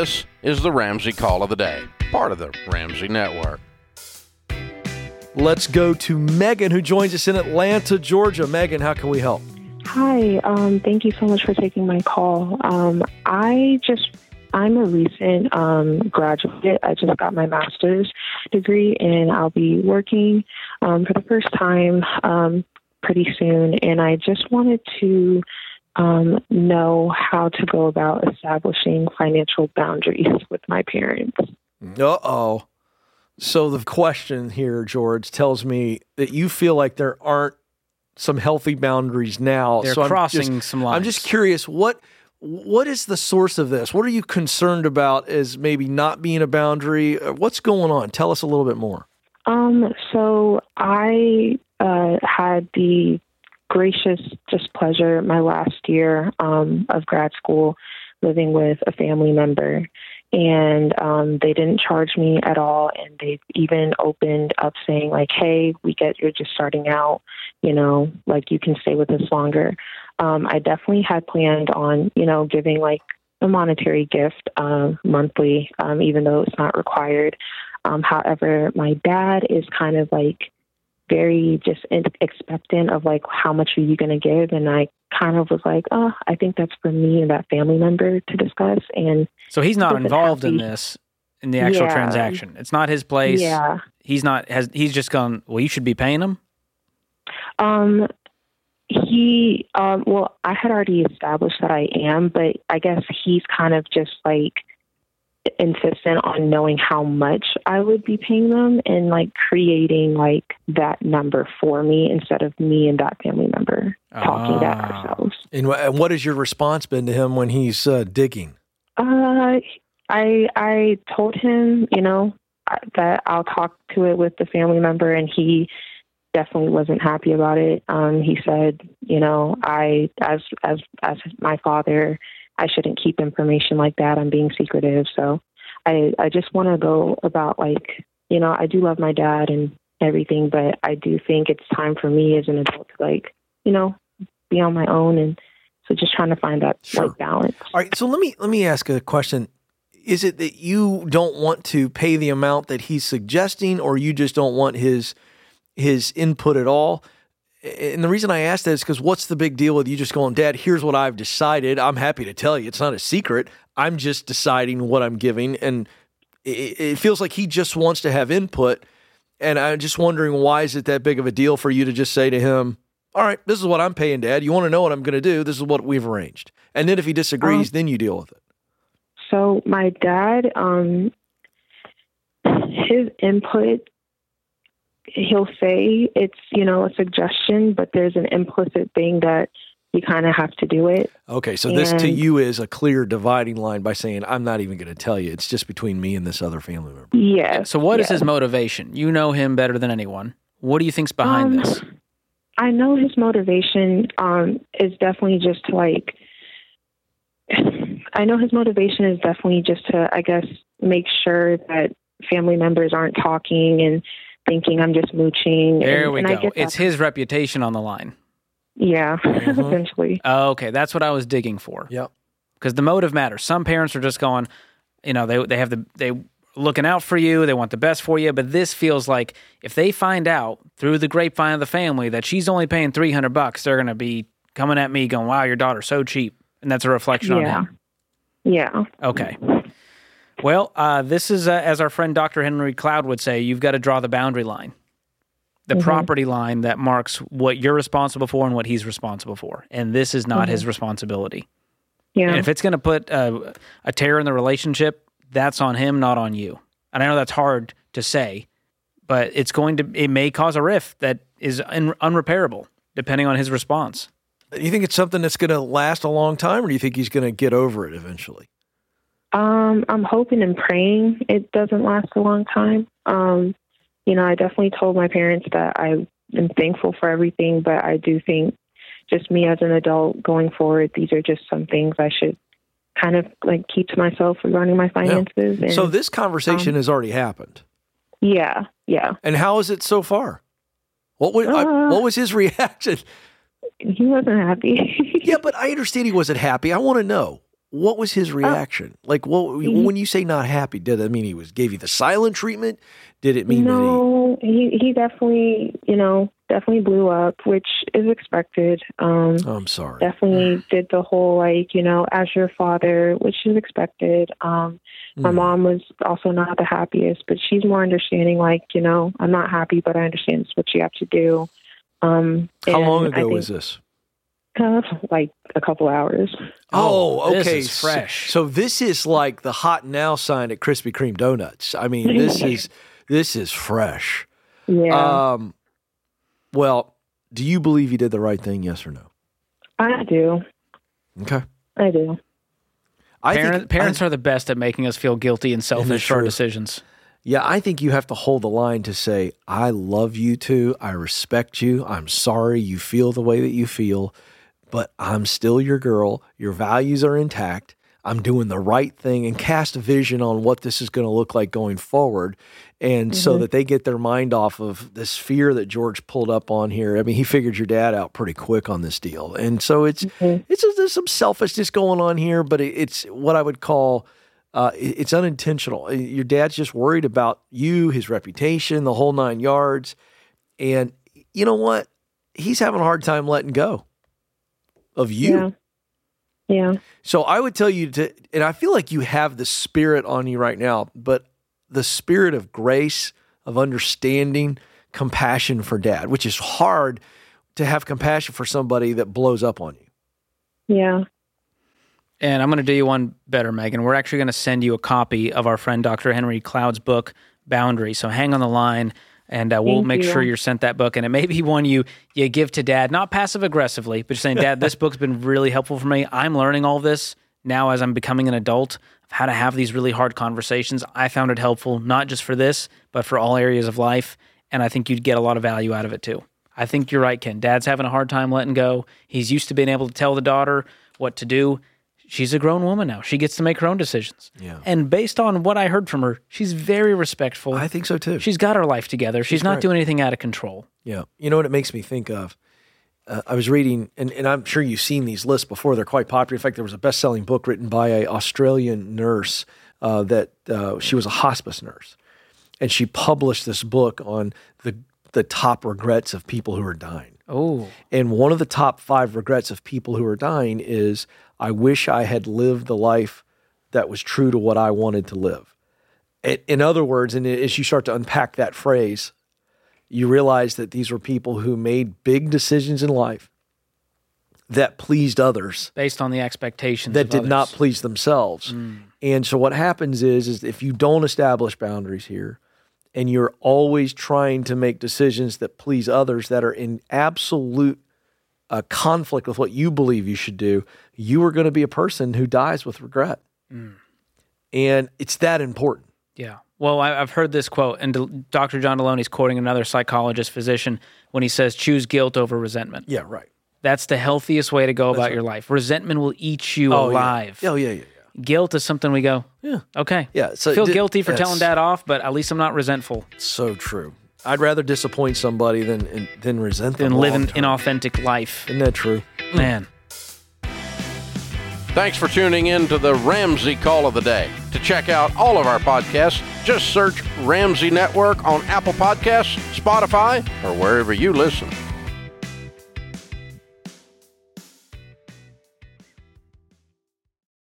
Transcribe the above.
This is the Ramsey Call of the Day, part of the Ramsey Network. Let's go to Megan, who joins us in Atlanta, Georgia. Megan, how can we help? Hi, um, thank you so much for taking my call. Um, I just, I'm a recent um, graduate. I just got my master's degree, and I'll be working um, for the first time um, pretty soon. And I just wanted to um, know how to go about establishing financial boundaries with my parents. Uh oh. So the question here, George, tells me that you feel like there aren't some healthy boundaries now. They're so I'm crossing just- some lines. I'm just curious what what is the source of this? What are you concerned about as maybe not being a boundary? Uh, What's going on? Tell us a little bit more. Um, so I uh, had the gracious displeasure my last year um, of grad school living with a family member. And um, they didn't charge me at all. And they even opened up saying, like, hey, we get you're just starting out, you know, like you can stay with us longer. Um, I definitely had planned on, you know, giving like a monetary gift uh, monthly, um, even though it's not required. Um, however, my dad is kind of like very just expectant of like how much are you going to give, and I kind of was like, oh, I think that's for me and that family member to discuss. And so he's not involved have in this in the actual Yeah. transaction. It's not his place. yeah, He's not has he's just gone, well, you should be paying him. um, he, um, well, I had already established that I am, but I guess he's kind of just like insistent on knowing how much I would be paying them and like creating like that number for me instead of me and that family member talking to Ah. ourselves. And, and what has your response been to him when he's uh, digging? Uh, I I told him, you know, that I'll talk to it with the family member, and he definitely wasn't happy about it. Um, he said, you know, I as as as my father, I shouldn't keep information like that. I'm being secretive. So I I just want to go about like, you know, I do love my dad and everything, but I do think it's time for me as an adult to like, you know, be on my own and. So just trying to find that Sure. like balance. All right, so let me let me ask a question. Is it that you don't want to pay the amount that he's suggesting, or you just don't want his his input at all? And the reason I ask that is because what's the big deal with you just going, Dad? Here's what I've decided. I'm happy to tell you. It's not a secret. I'm just deciding what I'm giving, and it, it feels like he just wants to have input. And I'm just wondering why is it that big of a deal for you to just say to him, all right, this is what I'm paying, Dad. You want to know what I'm going to do? This is what we've arranged. And then if he disagrees, then you deal with it. So my dad, um, his input, he'll say it's you know a suggestion, but there's an implicit thing that you kind of have to do it. Okay, so this to you is a clear dividing line by saying, I'm not even going to tell you. It's just between me and this other family member. Yeah. So what is yeah. his motivation? You know him better than anyone. What do you think's behind Um, this? I know his motivation um, is definitely just to like. I know his motivation is definitely just to, I guess, make sure that family members aren't talking and thinking I'm just mooching. There and, we and I go. get It's his reputation on the line. Yeah, Mhm. essentially. Okay, that's what I was digging for. Yep. Because the motive matters. Some parents are just going, you know, they they have the they looking out for you, they want the best for you, but this feels like if they find out through the grapevine of the family that she's only paying 300 bucks, they're going to be coming at me going, "Wow, your daughter's so cheap." And that's a reflection on Yeah. him. Yeah. Okay. Well, uh, this is, uh, as our friend Dr. Henry Cloud would say, you've got to draw the boundary line, the Mhm. property line that marks what you're responsible for and what he's responsible for. And this is not his responsibility. Yeah. And if it's going to put uh, a tear in the relationship, that's on him, not on you. And I know that's hard to say, but it's going to, it may cause a rift that is un- unrepairable depending on his response. You think it's something that's going to last a long time, or do you think he's going to get over it eventually? Um, I'm hoping and praying it doesn't last a long time. Um, you know, I definitely told my parents that I am thankful for everything, but I do think just me as an adult going forward, these are just some things I should kind of like keep to myself regarding my finances. And, so this conversation um, has already happened. yeah, yeah. And how is it so far? What was, I- Uh, what was his reaction? He wasn't happy. Yeah, but I understand he wasn't happy. I want to know what was his reaction? like, what he- when you say not happy, did that mean he was gave you the silent treatment? Did it mean no, he he definitely, you know, definitely blew up, which is expected. Um? Oh, I'm sorry. definitely did the whole like, you know, as your father, which is expected. Um, my Mm. mom was also not the happiest, but she's more understanding. Like, you know, I'm not happy, but I understand it's what you have to do. Um, How long ago was this? Uh, like a couple hours. Oh, this okay. is So- fresh. So, this is like the hot now sign at Krispy Kreme donuts. I mean, this is this is fresh. Yeah, Um, well, do you believe you did the right thing? Yes or no? I do. Okay. I do. I Parent, think, parents I- are the best at making us feel guilty and selfish for our decisions. Yeah, I think you have to hold the line to say, I love you too. I respect you. I'm sorry you feel the way that you feel, but I'm still your girl. Your values are intact. I'm doing the right thing and cast a vision on what this is going to look like going forward. And so that they get their mind off of this fear that George pulled up on here. I mean, he figured your dad out pretty quick on this deal. And so it's, it's there's some selfishness going on here, but it, it's what I would call uh, it's unintentional. Your dad's just worried about you, his reputation, the whole nine yards. And you know what? He's having a hard time letting go of you. Yeah. Yeah. So I would tell you to, and I feel like you have the spirit on you right now, but the spirit of grace, of understanding, compassion for dad, which is hard to have compassion for somebody that blows up on you. Yeah. And I'm going to do you one better, Megan. We're actually going to send you a copy of our friend Dr. Henry Cloud's book, Boundary. So hang on the line and uh, we'll Thank make you. sure you're sent that book. And it may be one you, you give to dad, not passive aggressively, but just saying, Dad, this book's been really helpful for me. I'm learning all this now as I'm becoming an adult of how to have these really hard conversations. I found it helpful, not just for this, but for all areas of life. And I think you'd get a lot of value out of it too. I think you're right, Ken. Dad's having a hard time letting go. He's used to being able to tell the daughter what to do. She's a grown woman now. She gets to make her own decisions. Yeah. And based on what I heard from her, she's very respectful. I think so too. She's got her life together. She's, not great. doing anything out of control. Yeah. You know what it makes me think of? Uh, I was reading, and, and I'm sure you've seen these lists before. They're quite popular. In fact, there was a best selling book written by a Australian nurse uh, that uh, she was a hospice nurse. And she published this book on the, the top regrets of people who are dying. Oh, And one of the top five regrets of people who are dying is I wish I had lived the life that was true to what I wanted to live. In, in other words, and as you start to unpack that phrase, you realize that these were people who made big decisions in life that pleased others based on the expectations that did not please themselves. Mm. And so what happens is is if you don't establish boundaries here and you're always trying to make decisions that please others that are in absolute uh, conflict with what you believe you should do, you are going to be a person who dies with regret. And it's that important. Yeah. Well, I, I've heard this quote, and Dr. John Delony's quoting another psychologist, physician, when he says, choose guilt over resentment. Yeah, right. That's the healthiest way to go about your life. Resentment will eat you alive. Yeah. Oh, yeah, yeah, yeah. Guilt is something we go, Yeah. okay. Yeah, so feel di- guilty for yes. telling dad off, but at least I'm not resentful So true. I'd rather disappoint somebody than than resent them. than live an inauthentic life. Isn't that true? Man. Thanks for tuning in to the Ramsey Call of the Day. To check out all of our podcasts, just search Ramsey Network on Apple Podcasts, Spotify, or wherever you listen.